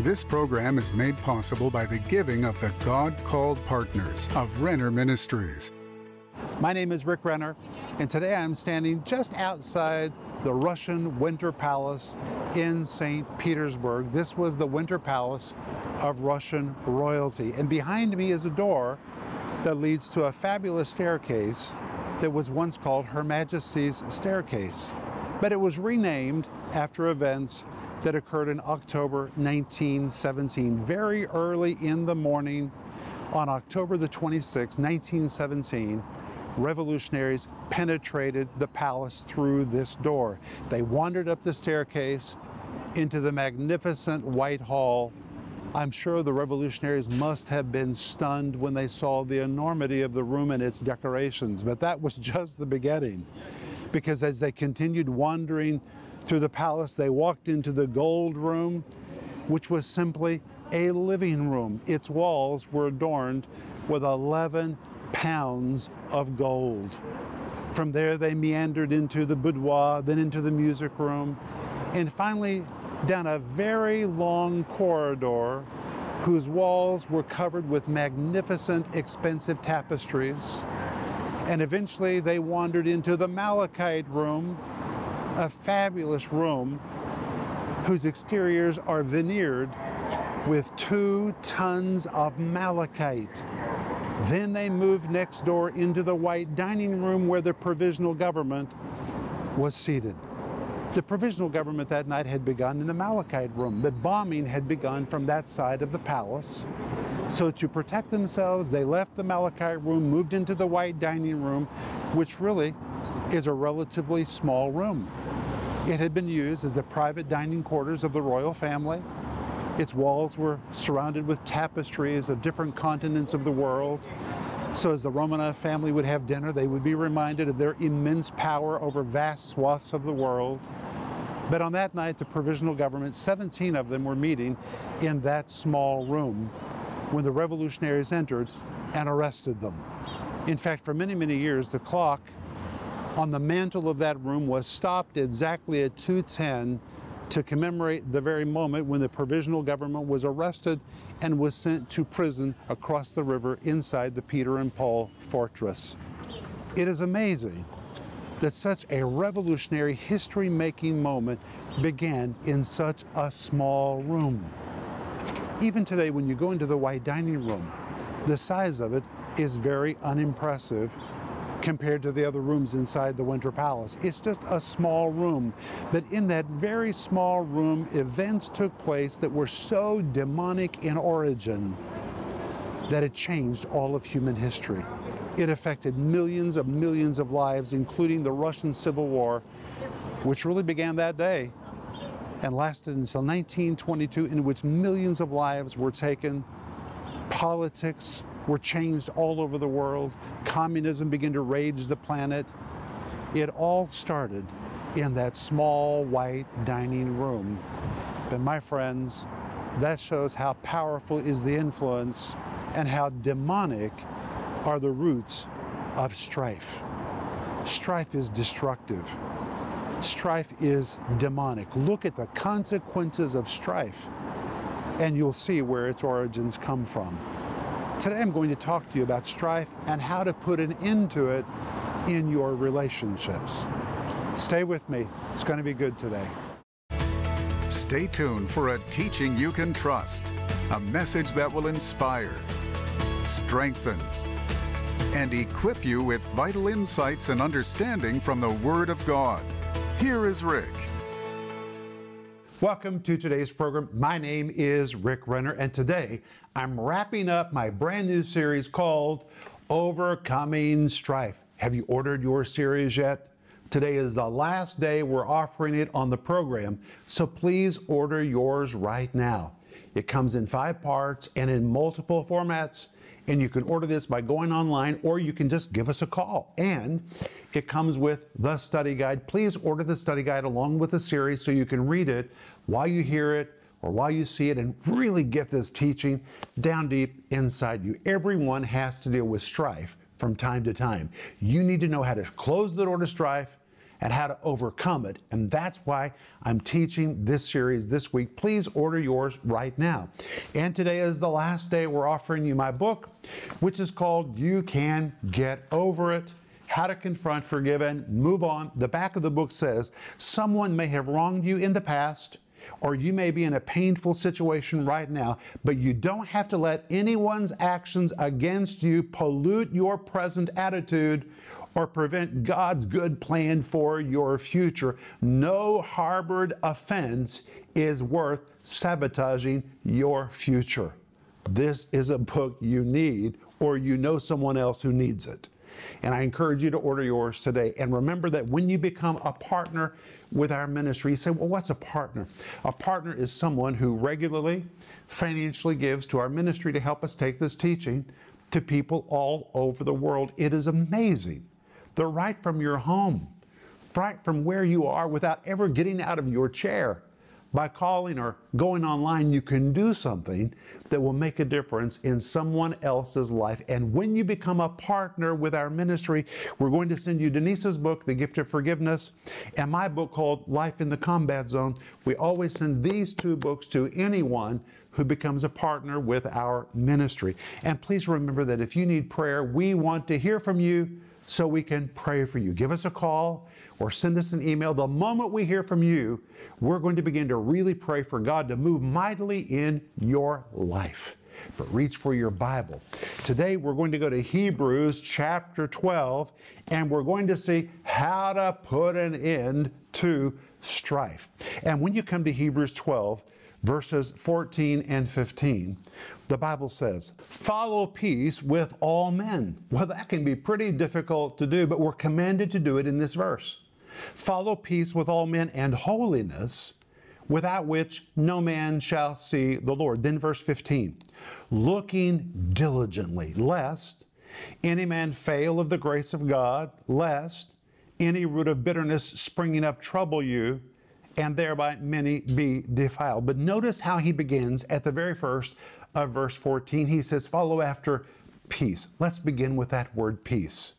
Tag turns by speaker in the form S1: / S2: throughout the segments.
S1: This program is made possible by the giving of the God called partners of Renner Ministries.
S2: My name is Rick Renner, and today I'm standing just outside the Russian Winter Palace in St. Petersburg. This was the Winter Palace of Russian royalty. And behind me is a door that leads to a fabulous staircase that was once called Her Majesty's Staircase. But it was renamed after events that occurred in October 1917. Very early in the morning on October the 26th, 1917, revolutionaries penetrated the palace through this door. They wandered up the staircase into the magnificent White Hall. I'm sure the revolutionaries must have been stunned when they saw the enormity of the room and its decorations, but that was just the beginning. Because as they continued wandering through the palace, they walked into the gold room, which was simply a living room. Its walls were adorned with 11 pounds of gold. From there, they meandered into the boudoir, then into the music room, and finally down a very long corridor whose walls were covered with magnificent, expensive tapestries. And eventually, they wandered into the Malachite room, a fabulous room whose exteriors are veneered with two tons of malachite. Then they moved next door into the white dining room where the provisional government was seated. The provisional government that night had begun in the Malachite room. The bombing had begun from that side of the palace. So to protect themselves, they left the Malachite room, moved into the white dining room, which really is a relatively small room. It had been used as the private dining quarters of the royal family. Its walls were surrounded with tapestries of different continents of the world. So as the Romanov family would have dinner, they would be reminded of their immense power over vast swaths of the world. But on that night, the provisional government, 17 of them were meeting in that small room when the revolutionaries entered and arrested them. In fact, for many, many years, the clock on the mantle of that room was stopped exactly at 210 to commemorate the very moment when the provisional government was arrested and was sent to prison across the river inside the Peter and Paul fortress. It is amazing that such a revolutionary history making moment began in such a small room. Even today, when you go into the white dining room, the size of it is very unimpressive compared to the other rooms inside the Winter Palace. It's just a small room. But in that very small room, events took place that were so demonic in origin that it changed all of human history. It affected millions of millions of lives, including the Russian Civil War, which really began that day and lasted until 1922, in which millions of lives were taken. Politics, were changed all over the world. Communism began to rage the planet. It all started in that small white dining room. But my friends, that shows how powerful is the influence and how demonic are the roots of strife. Strife is destructive. Strife is demonic. Look at the consequences of strife, and you'll see where its origins come from. Today I'm going to talk to you about strife and how to put an end to it in your relationships. Stay with me. It's going to be good today.
S1: Stay tuned for a teaching you can trust, a message that will inspire, strengthen, and equip you with vital insights and understanding from the Word of God. Here is Rick.
S2: Welcome to today's program. My name is Rick Renner, and today I'm wrapping up my brand new series called Overcoming Strife. Have you ordered your series yet? Today is the last day we're offering it on the program, so please order yours right now. It comes in five parts and in multiple formats, and you can order this by going online or you can just give us a call. And it comes with the study guide. Please order the study guide along with the series so you can read it while you hear it or while you see it and really get this teaching down deep inside you. Everyone has to deal with strife from time to time. You need to know how to close the door to strife and how to overcome it. And that's why I'm teaching this series this week. Please order yours right now. And today is the last day we're offering you my book, which is called You Can Get Over It. How to confront, forgive, and move on. The back of the book says someone may have wronged you in the past, or you may be in a painful situation right now, but you don't have to let anyone's actions against you pollute your present attitude or prevent God's good plan for your future. No harbored offense is worth sabotaging your future. This is a book you need, or you know someone else who needs it. And I encourage you to order yours today. And remember that when you become a partner with our ministry, you say, well, what's a partner? A partner is someone who regularly financially gives to our ministry to help us take this teaching to people all over the world. It is amazing. They're right from your home, right from where you are without ever getting out of your chair by calling or going online, you can do something that will make a difference in someone else's life. And when you become a partner with our ministry, we're going to send you Denise's book, The Gift of Forgiveness, and my book called Life in the Combat Zone. We always send these two books to anyone who becomes a partner with our ministry. And please remember that if you need prayer, we want to hear from you so we can pray for you. Give us a call or send us an email. The moment we hear from you, we're going to begin to really pray for God to move mightily in your life. But reach for your Bible. Today we're going to go to Hebrews chapter 12 and we're going to see how to put an end to strife. And when you come to Hebrews 12, verses 14 and 15, the Bible says, Follow peace with all men. Well, that can be pretty difficult to do, but we're commanded to do it in this verse. Follow peace with all men and holiness, without which no man shall see the Lord. Then, verse 15, looking diligently, lest any man fail of the grace of God, lest any root of bitterness springing up trouble you, and thereby many be defiled. But notice how he begins at the very first of verse 14. He says, Follow after peace. Let's begin with that word peace.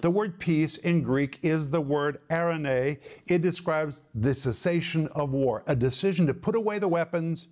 S2: The word peace in Greek is the word eirene. It describes the cessation of war, a decision to put away the weapons,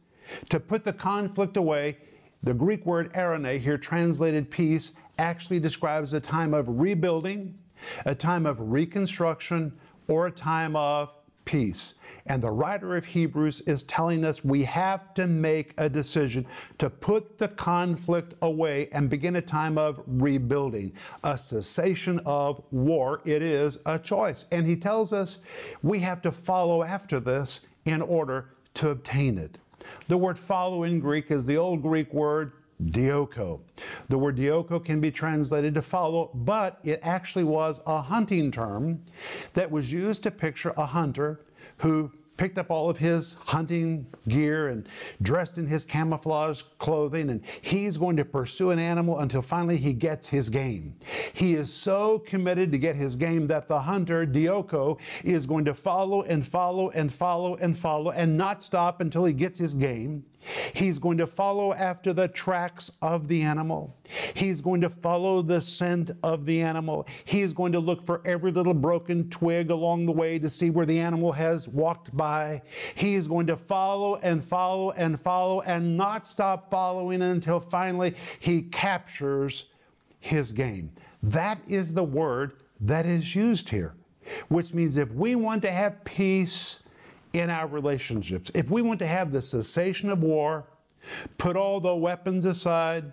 S2: to put the conflict away. The Greek word eirene, here translated peace, actually describes a time of rebuilding, a time of reconstruction, or a time of peace. And the writer of Hebrews is telling us we have to make a decision to put the conflict away and begin a time of rebuilding, a cessation of war. It is a choice. And he tells us we have to follow after this in order to obtain it. The word follow in Greek is the old Greek word dioko. The word dioko can be translated to follow, but it actually was a hunting term that was used to picture a hunter who picked up all of his hunting gear and dressed in his camouflage clothing, and he's going to pursue an animal until finally he gets his game. He is so committed to get his game that the hunter, Dioko, is going to follow and follow and follow and follow and not stop until he gets his game. He's going to follow after the tracks of the animal. He's going to follow the scent of the animal. He's going to look for every little broken twig along the way to see where the animal has walked by. He is going to follow and follow and follow and not stop following until finally he captures his game. That is the word that is used here, which means if we want to have peace, in our relationships. If we want to have the cessation of war, put all the weapons aside,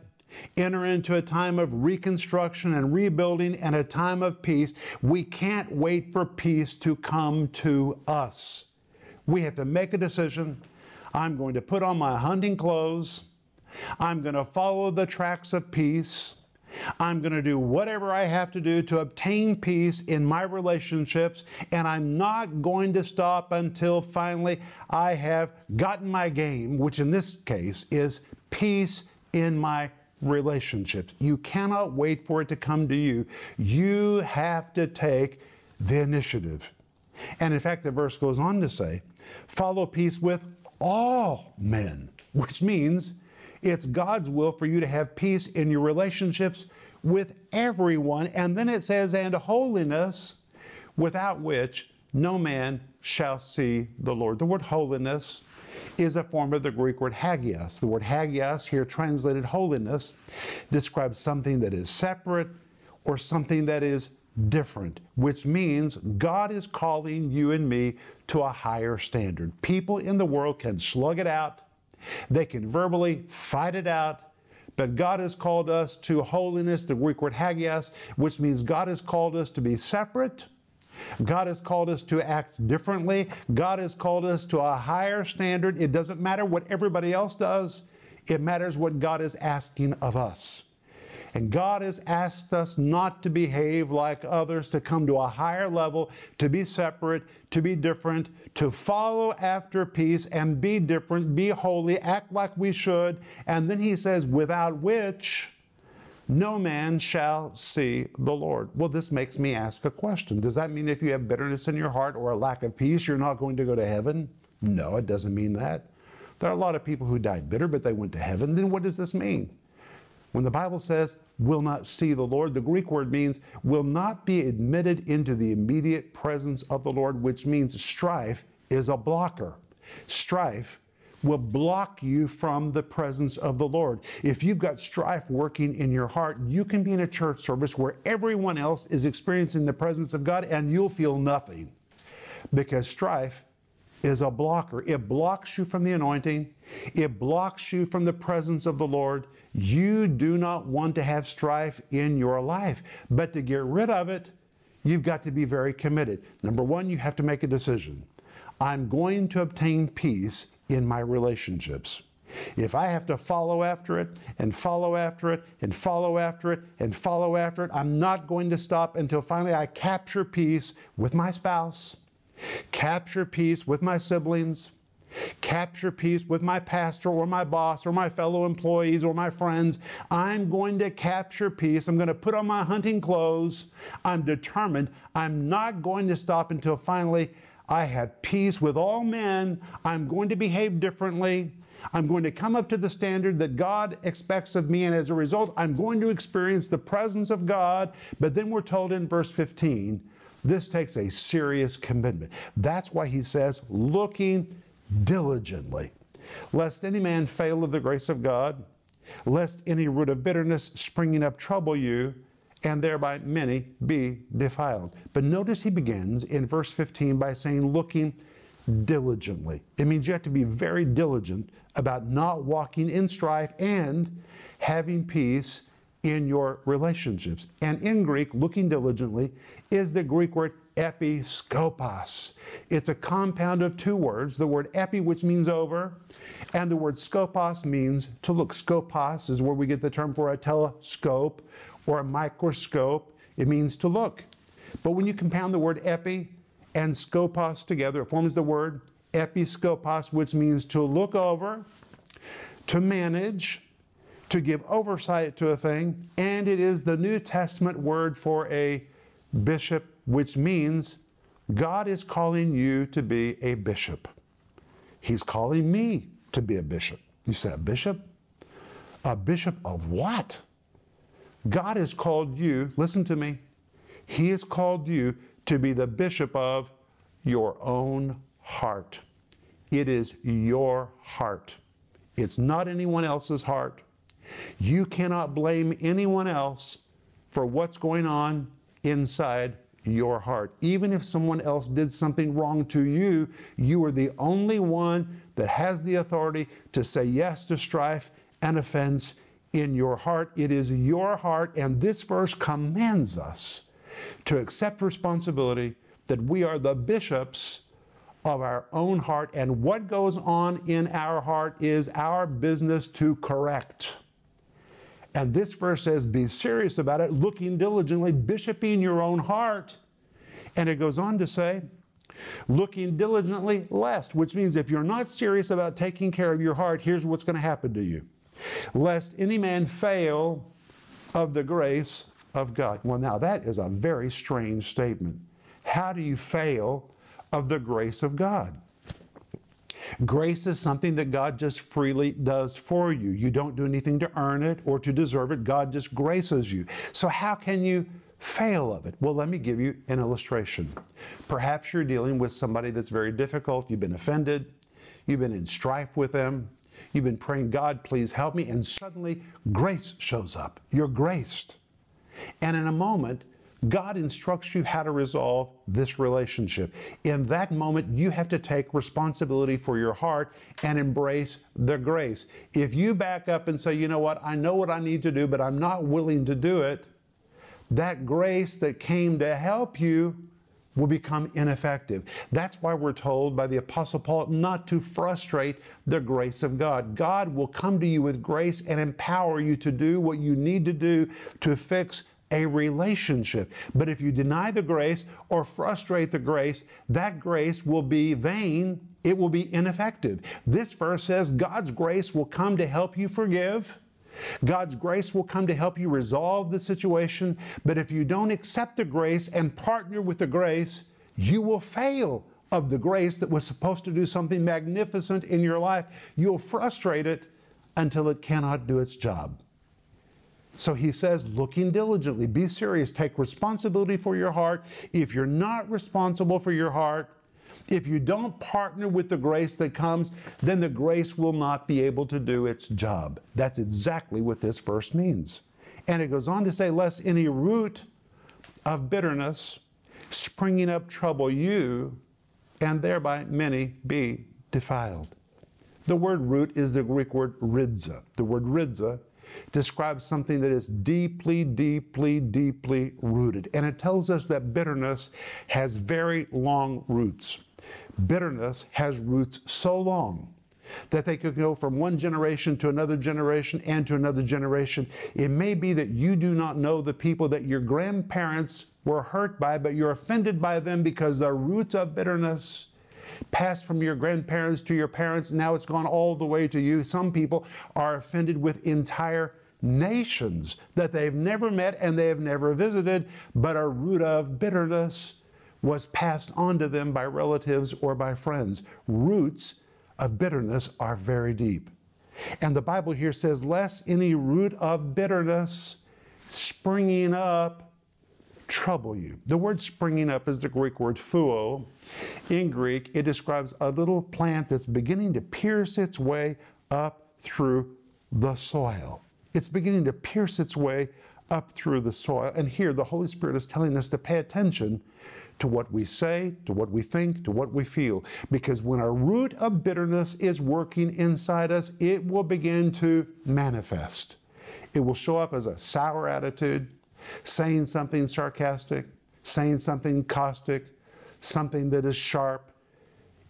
S2: enter into a time of reconstruction and rebuilding and a time of peace, we can't wait for peace to come to us. We have to make a decision. I'm going to put on my hunting clothes. I'm going to follow the tracks of peace. I'm going to do whatever I have to do to obtain peace in my relationships, and I'm not going to stop until finally I have gotten my game, which in this case is peace in my relationships. You cannot wait for it to come to you. You have to take the initiative. And in fact, the verse goes on to say, follow peace with all men, which means it's God's will for you to have peace in your relationships with everyone. And then it says, and holiness, without which no man shall see the Lord. The word holiness is a form of the Greek word hagios. The word hagios, here translated holiness, describes something that is separate or something that is different, which means God is calling you and me to a higher standard. People in the world can slug it out, they can verbally fight it out. But God has called us to holiness, the Greek word hagios, which means God has called us to be separate. God has called us to act differently. God has called us to a higher standard. It doesn't matter what everybody else does, it matters what God is asking of us. And God has asked us not to behave like others, to come to a higher level, to be separate, to be different, to follow after peace and be different, be holy, act like we should. And then he says, without which no man shall see the Lord. Well, this makes me ask a question. Does that mean if you have bitterness in your heart or a lack of peace, you're not going to go to heaven? No, it doesn't mean that. There are a lot of people who died bitter, but they went to heaven. Then what does this mean? When the Bible says, will not see the Lord, the Greek word means will not be admitted into the immediate presence of the Lord, which means strife is a blocker. Strife will block you from the presence of the Lord. If you've got strife working in your heart, you can be in a church service where everyone else is experiencing the presence of God and you'll feel nothing because strife is a blocker. It blocks you from the anointing, it blocks you from the presence of the Lord. You do not want to have strife in your life, but to get rid of it, you've got to be very committed. Number one, you have to make a decision. I'm going to obtain peace in my relationships. If I have to follow after it and follow after it and follow after it and follow after it, I'm not going to stop until finally I capture peace with my spouse, capture peace with my siblings, capture peace with my pastor or my boss or my fellow employees or my friends. I'm going to capture peace. I'm going to put on my hunting clothes. I'm determined. I'm not going to stop until finally I have peace with all men. I'm going to behave differently. I'm going to come up to the standard that God expects of me, and as a result, I'm going to experience the presence of God. But then we're told in verse 15, this takes a serious commitment. That's why he says, looking diligently, lest any man fail of the grace of God, lest any root of bitterness springing up trouble you, and thereby many be defiled. But notice he begins in verse 15 by saying, looking diligently. It means you have to be very diligent about not walking in strife and having peace in your relationships. And in Greek, looking diligently is the Greek word episkopos. It's a compound of two words, the word epi, which means over, and the word skopos means to look. Skopos is where we get the term for a telescope or a microscope. It means to look. But when you compound the word epi and skopos together, it forms the word episkopos, which means to look over, to manage, to give oversight to a thing, and it is the New Testament word for a bishop, which means God is calling you to be a bishop. He's calling me to be a bishop. You say, a bishop? A bishop of what? God has called you, listen to me, He has called you to be the bishop of your own heart. It is your heart. It's not anyone else's heart. You cannot blame anyone else for what's going on inside your heart. Even if someone else did something wrong to you, you are the only one that has the authority to say yes to strife and offense in your heart. It is your heart, and this verse commands us to accept responsibility that we are the bishops of our own heart, and what goes on in our heart is our business to correct. And this verse says, Be serious about it, looking diligently, bishoping your own heart. And it goes on to say, looking diligently lest, which means if you're not serious about taking care of your heart, here's what's going to happen to you. Lest any man fail of the grace of God. Well, now that is a very strange statement. How do you fail of the grace of God? Grace is something that God just freely does for you. You don't do anything to earn it or to deserve it. God just graces you. So, how can you fail of it? Well, let me give you an illustration. Perhaps you're dealing with somebody that's very difficult, you've been offended, you've been in strife with them, you've been praying, God, please help me, and suddenly grace shows up. You're graced. And in a moment, God instructs you how to resolve this relationship. In that moment, you have to take responsibility for your heart and embrace the grace. If you back up and say, you know what, I know what I need to do, but I'm not willing to do it, that grace that came to help you will become ineffective. That's why we're told by the Apostle Paul not to frustrate the grace of God. God will come to you with grace and empower you to do what you need to do to fix a relationship. But if you deny the grace or frustrate the grace, that grace will be vain, it will be ineffective. This verse says God's grace will come to help you forgive. God's grace will come to help you resolve the situation, but if you don't accept the grace and partner with the grace, you will fail of the grace that was supposed to do something magnificent in your life. You'll frustrate it until it cannot do its job. So he says, looking diligently, be serious, take responsibility for your heart. If you're not responsible for your heart, if you don't partner with the grace that comes, then the grace will not be able to do its job. That's exactly what this verse means. And it goes on to say, lest any root of bitterness springing up trouble you, and thereby many be defiled. The word root is the Greek word ridza. The word ridza describes something that is deeply, deeply, deeply rooted. And it tells us that bitterness has very long roots. Bitterness has roots so long that they could go from one generation to another generation and to another generation. It may be that you do not know the people that your grandparents were hurt by, but you're offended by them because the roots of bitterness passed from your grandparents to your parents. Now it's gone all the way to you. Some people are offended with entire nations that they've never met and they have never visited, but a root of bitterness was passed on to them by relatives or by friends. Roots of bitterness are very deep. And the Bible here says, lest any root of bitterness springing up trouble you. The word springing up is the Greek word phuo. In Greek, it describes a little plant that's beginning to pierce its way up through the soil. It's beginning to pierce its way up through the soil. And here, the Holy Spirit is telling us to pay attention to what we say, to what we think, to what we feel. Because when a root of bitterness is working inside us, it will begin to manifest. It will show up as a sour attitude, saying something sarcastic, saying something caustic, something that is sharp,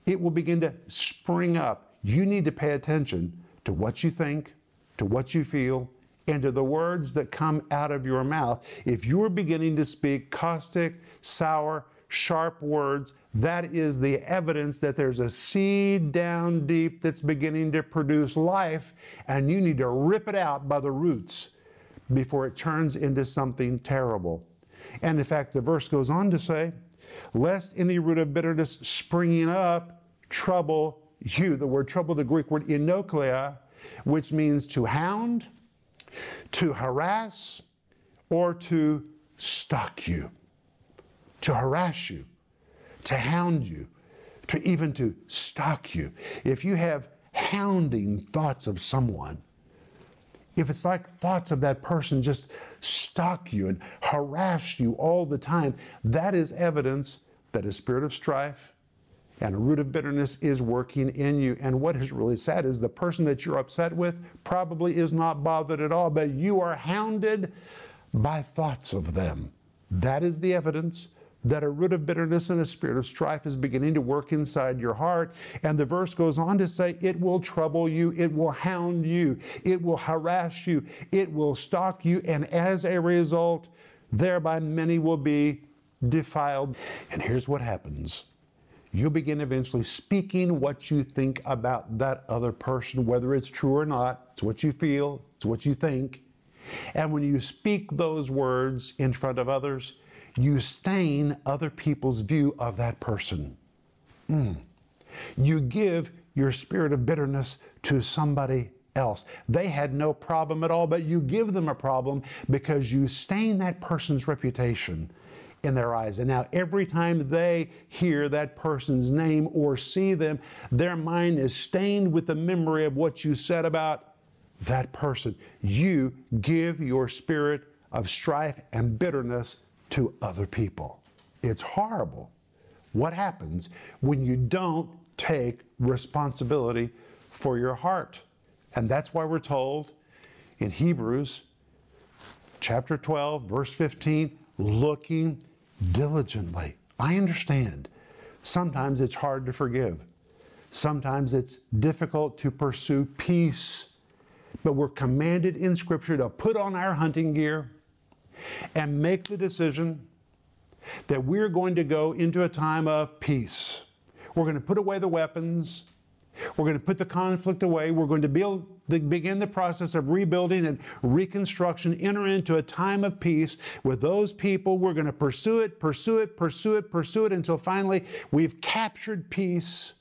S2: it will begin to spring up. You need to pay attention to what you think, to what you feel, and to the words that come out of your mouth. If you are beginning to speak caustic, sour, sharp words, that is the evidence that there's a seed down deep that's beginning to produce life, and you need to rip it out by the roots before it turns into something terrible. And in fact, the verse goes on to say, Lest any root of bitterness springing up trouble you. The word trouble, the Greek word enokleia, which means to hound, to harass, or to stalk you, to harass you, to hound you, to even to stalk you. If you have hounding thoughts of someone, if it's like thoughts of that person just stalk you and harass you all the time, that is evidence that a spirit of strife and a root of bitterness is working in you. And what is really sad is the person that you're upset with probably is not bothered at all, but you are hounded by thoughts of them. That is the evidence that a root of bitterness and a spirit of strife is beginning to work inside your heart. And the verse goes on to say, It will trouble you, it will hound you, it will harass you, it will stalk you, and as a result, thereby many will be defiled. And here's what happens. You begin eventually speaking what you think about that other person, whether it's true or not. It's what you feel, it's what you think. And when you speak those words in front of others, you stain other people's view of that person. Mm. You give your spirit of bitterness to somebody else. They had no problem at all, but you give them a problem because you stain that person's reputation in their eyes. And now every time they hear that person's name or see them, their mind is stained with the memory of what you said about that person. You give your spirit of strife and bitterness to other people. It's horrible. What happens when you don't take responsibility for your heart? And that's why we're told in Hebrews chapter 12, verse 15, looking diligently. I understand. Sometimes it's hard to forgive. Sometimes it's difficult to pursue peace. But we're commanded in Scripture to put on our hunting gear and make the decision that we're going to go into a time of peace. We're going to put away the weapons. We're going to put the conflict away. We're going to build, begin the process of rebuilding and reconstruction, enter into a time of peace with those people. We're going to pursue it, pursue it, pursue it, pursue it until finally we've captured peace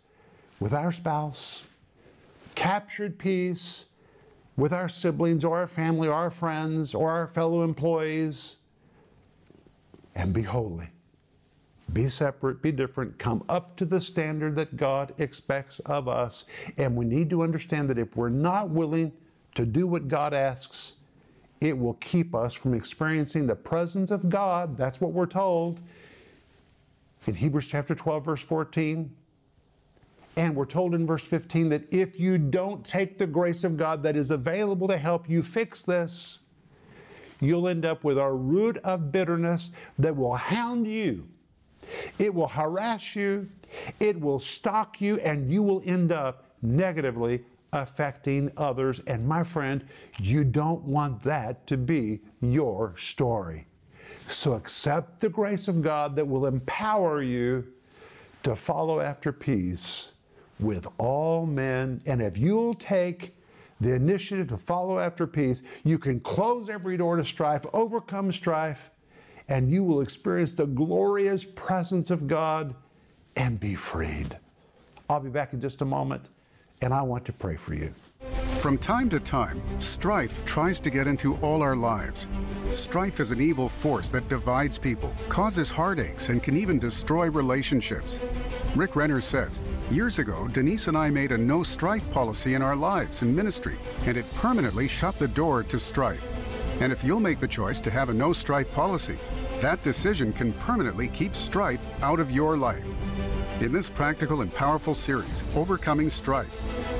S2: with our spouse, captured peace with our siblings or our family or our friends or our fellow employees, and be holy be separate, be different, come up to the standard that God expects of us. And we need to understand that if we're not willing to do what God asks, it will keep us from experiencing the presence of God. That's what we're told in Hebrews chapter 12, verse 14. And we're told in verse 15 that if you don't take the grace of God that is available to help you fix this, you'll end up with a root of bitterness that will hound you it will harass you, it will stalk you, and you will end up negatively affecting others. And my friend, you don't want that to be your story. So accept the grace of God that will empower you to follow after peace with all men. And if you'll take the initiative to follow after peace, you can close every door to strife, overcome strife, and you will experience the glorious presence of God and be freed. I'll be back in just a moment, and I want to pray for you.
S1: From time to time, strife tries to get into all our lives. Strife is an evil force that divides people, causes heartaches, and can even destroy relationships. Rick Renner says, Years ago, Denise and I made a no strife policy in our lives and ministry, and it permanently shut the door to strife. And if you'll make the choice to have a no strife policy, that decision can permanently keep strife out of your life. In this practical and powerful series, Overcoming Strife,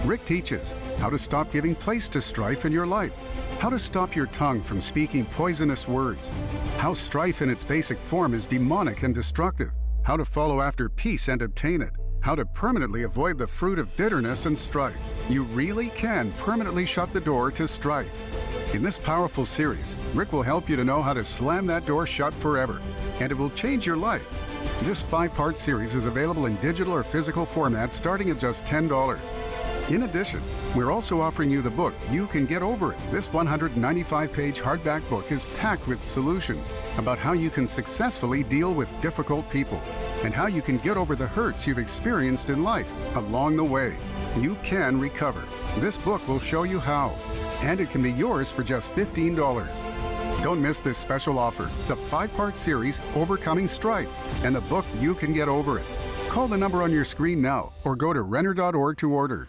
S1: Rick teaches how to stop giving place to strife in your life, how to stop your tongue from speaking poisonous words, how strife in its basic form is demonic and destructive, how to follow after peace and obtain it, how to permanently avoid the fruit of bitterness and strife. You really can permanently shut the door to strife. In this powerful series, Rick will help you to know how to slam that door shut forever, and it will change your life. This five part series is available in digital or physical format starting at just $10. In addition, we're also offering you the book You Can Get Over It. This 195 page hardback book is packed with solutions about how you can successfully deal with difficult people and how you can get over the hurts you've experienced in life along the way. You can recover. This book will show you how and it can be yours for just $15. Don't miss this special offer the five part series Overcoming Strife and the book You Can Get Over It. Call the number on your screen now or go to Renner.org to order.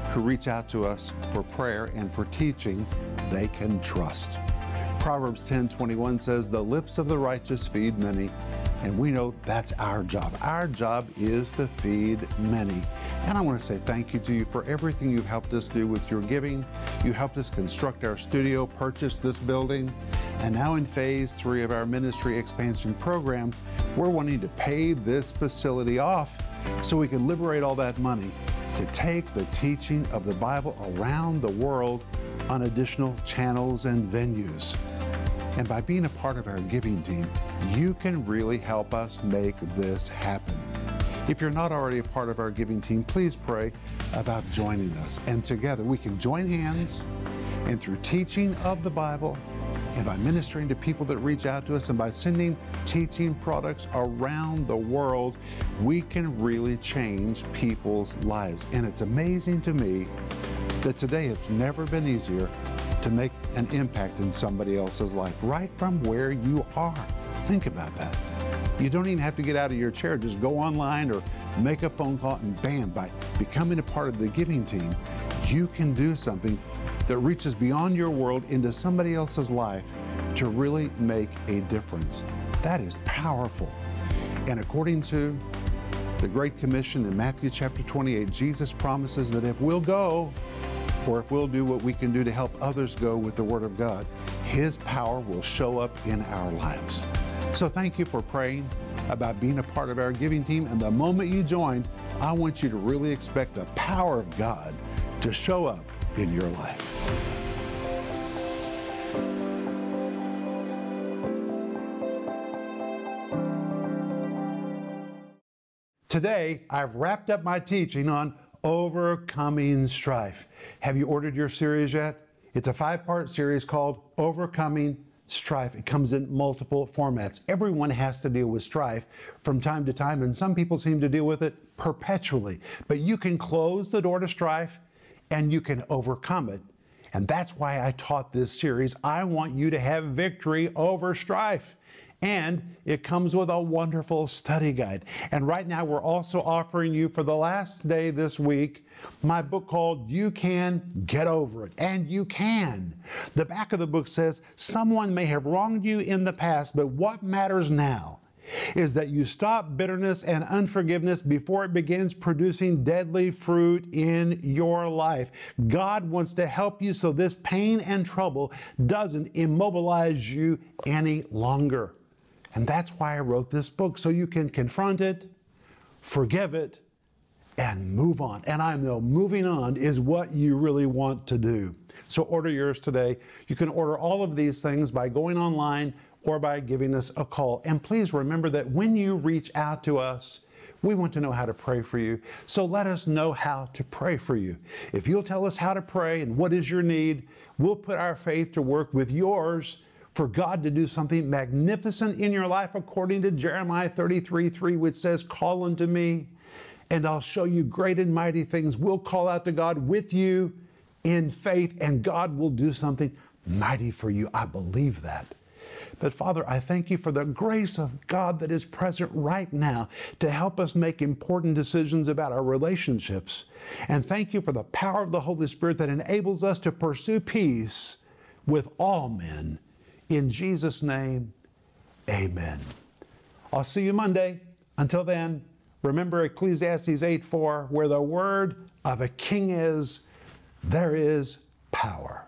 S2: who reach out to us for prayer and for teaching they can trust. Proverbs 10:21 says the lips of the righteous feed many and we know that's our job. Our job is to feed many. And I want to say thank you to you for everything you've helped us do with your giving. You helped us construct our studio, purchase this building, and now in phase three of our ministry expansion program, we're wanting to pay this facility off so we can liberate all that money to take the teaching of the Bible around the world on additional channels and venues. And by being a part of our giving team, you can really help us make this happen. If you're not already a part of our giving team, please pray about joining us. And together we can join hands and through teaching of the Bible and by ministering to people that reach out to us and by sending teaching products around the world, we can really change people's lives. And it's amazing to me that today it's never been easier to make an impact in somebody else's life right from where you are. Think about that. You don't even have to get out of your chair. Just go online or make a phone call and bam, by becoming a part of the giving team, you can do something that reaches beyond your world into somebody else's life to really make a difference. That is powerful. And according to the Great Commission in Matthew chapter 28, Jesus promises that if we'll go, or if we'll do what we can do to help others go with the Word of God, His power will show up in our lives. So thank you for praying about being a part of our giving team. And the moment you join, I want you to really expect the power of God to show up in your life. Today, I've wrapped up my teaching on overcoming strife. Have you ordered your series yet? It's a five part series called Overcoming Strife. It comes in multiple formats. Everyone has to deal with strife from time to time, and some people seem to deal with it perpetually. But you can close the door to strife and you can overcome it. And that's why I taught this series. I want you to have victory over strife. And it comes with a wonderful study guide. And right now, we're also offering you for the last day this week my book called You Can Get Over It. And you can. The back of the book says, Someone may have wronged you in the past, but what matters now? Is that you stop bitterness and unforgiveness before it begins producing deadly fruit in your life. God wants to help you so this pain and trouble doesn't immobilize you any longer. And that's why I wrote this book, so you can confront it, forgive it, and move on. And I know moving on is what you really want to do. So order yours today. You can order all of these things by going online or by giving us a call. And please remember that when you reach out to us, we want to know how to pray for you. So let us know how to pray for you. If you'll tell us how to pray and what is your need, we'll put our faith to work with yours for God to do something magnificent in your life according to Jeremiah 33 3, which says, Call unto me, and I'll show you great and mighty things. We'll call out to God with you in faith, and God will do something mighty for you. I believe that. But Father, I thank you for the grace of God that is present right now to help us make important decisions about our relationships. And thank you for the power of the Holy Spirit that enables us to pursue peace with all men. In Jesus' name, amen. I'll see you Monday. Until then, remember Ecclesiastes 8 4, where the word of a king is, there is power.